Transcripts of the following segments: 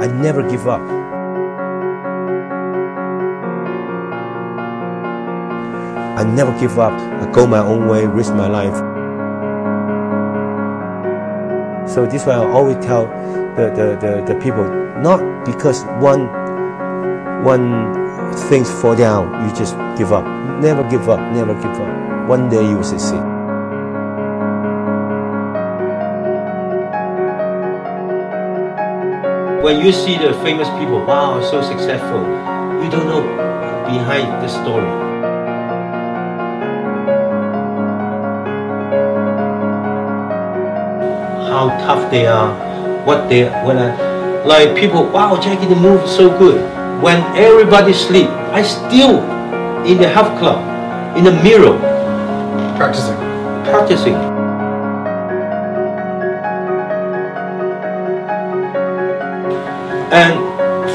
I never give up. I never give up. I go my own way, risk my life. So this why I always tell the, the, the, the people, not because one one things fall down, you just give up. Never give up, never give up. One day you will succeed. When you see the famous people, wow, so successful, you don't know behind the story. How tough they are, what they when I like people, wow, Jackie the move so good. When everybody sleep, I still in the health club, in the mirror, Practicing. practicing. And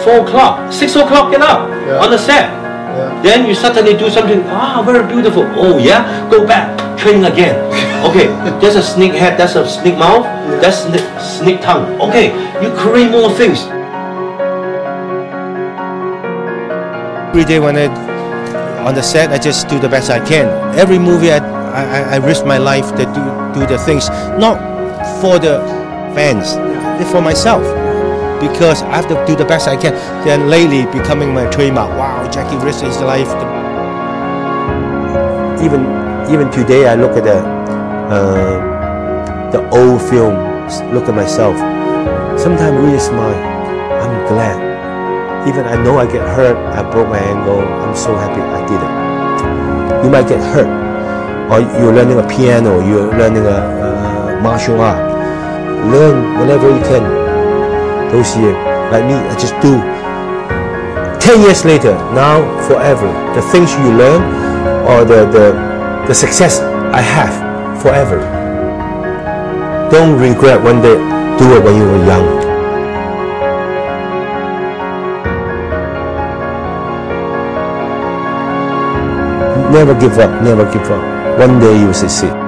four o'clock, six o'clock, get up Yeah. on the set. Yeah. Then you suddenly do something, ah, very beautiful. Oh yeah, go back, train again. Okay, there's a snake head, that's a snake mouth, that's snake, snake tongue. Okay, you create more things. Every day when I on the set, I just do the best I can. Every movie, I, I, I risk my life to do, do the things, not for the fans, it's for myself. Because I have to do the best I can. Then lately, becoming my trademark. Wow, Jackie risked his life. Even even today, I look at the uh, the old films, look at myself. Sometimes really smile. I'm glad. Even I know I get hurt, I broke my ankle, I'm so happy I did it. You might get hurt, or you're learning a piano, you're learning a, a martial art. Learn whenever you can. Years, like me, I just do. Ten years later, now forever, the things you learn, or the, the, the success I have, forever. Don't regret when they do it when you were young. Never give up, never give up. One day you will succeed.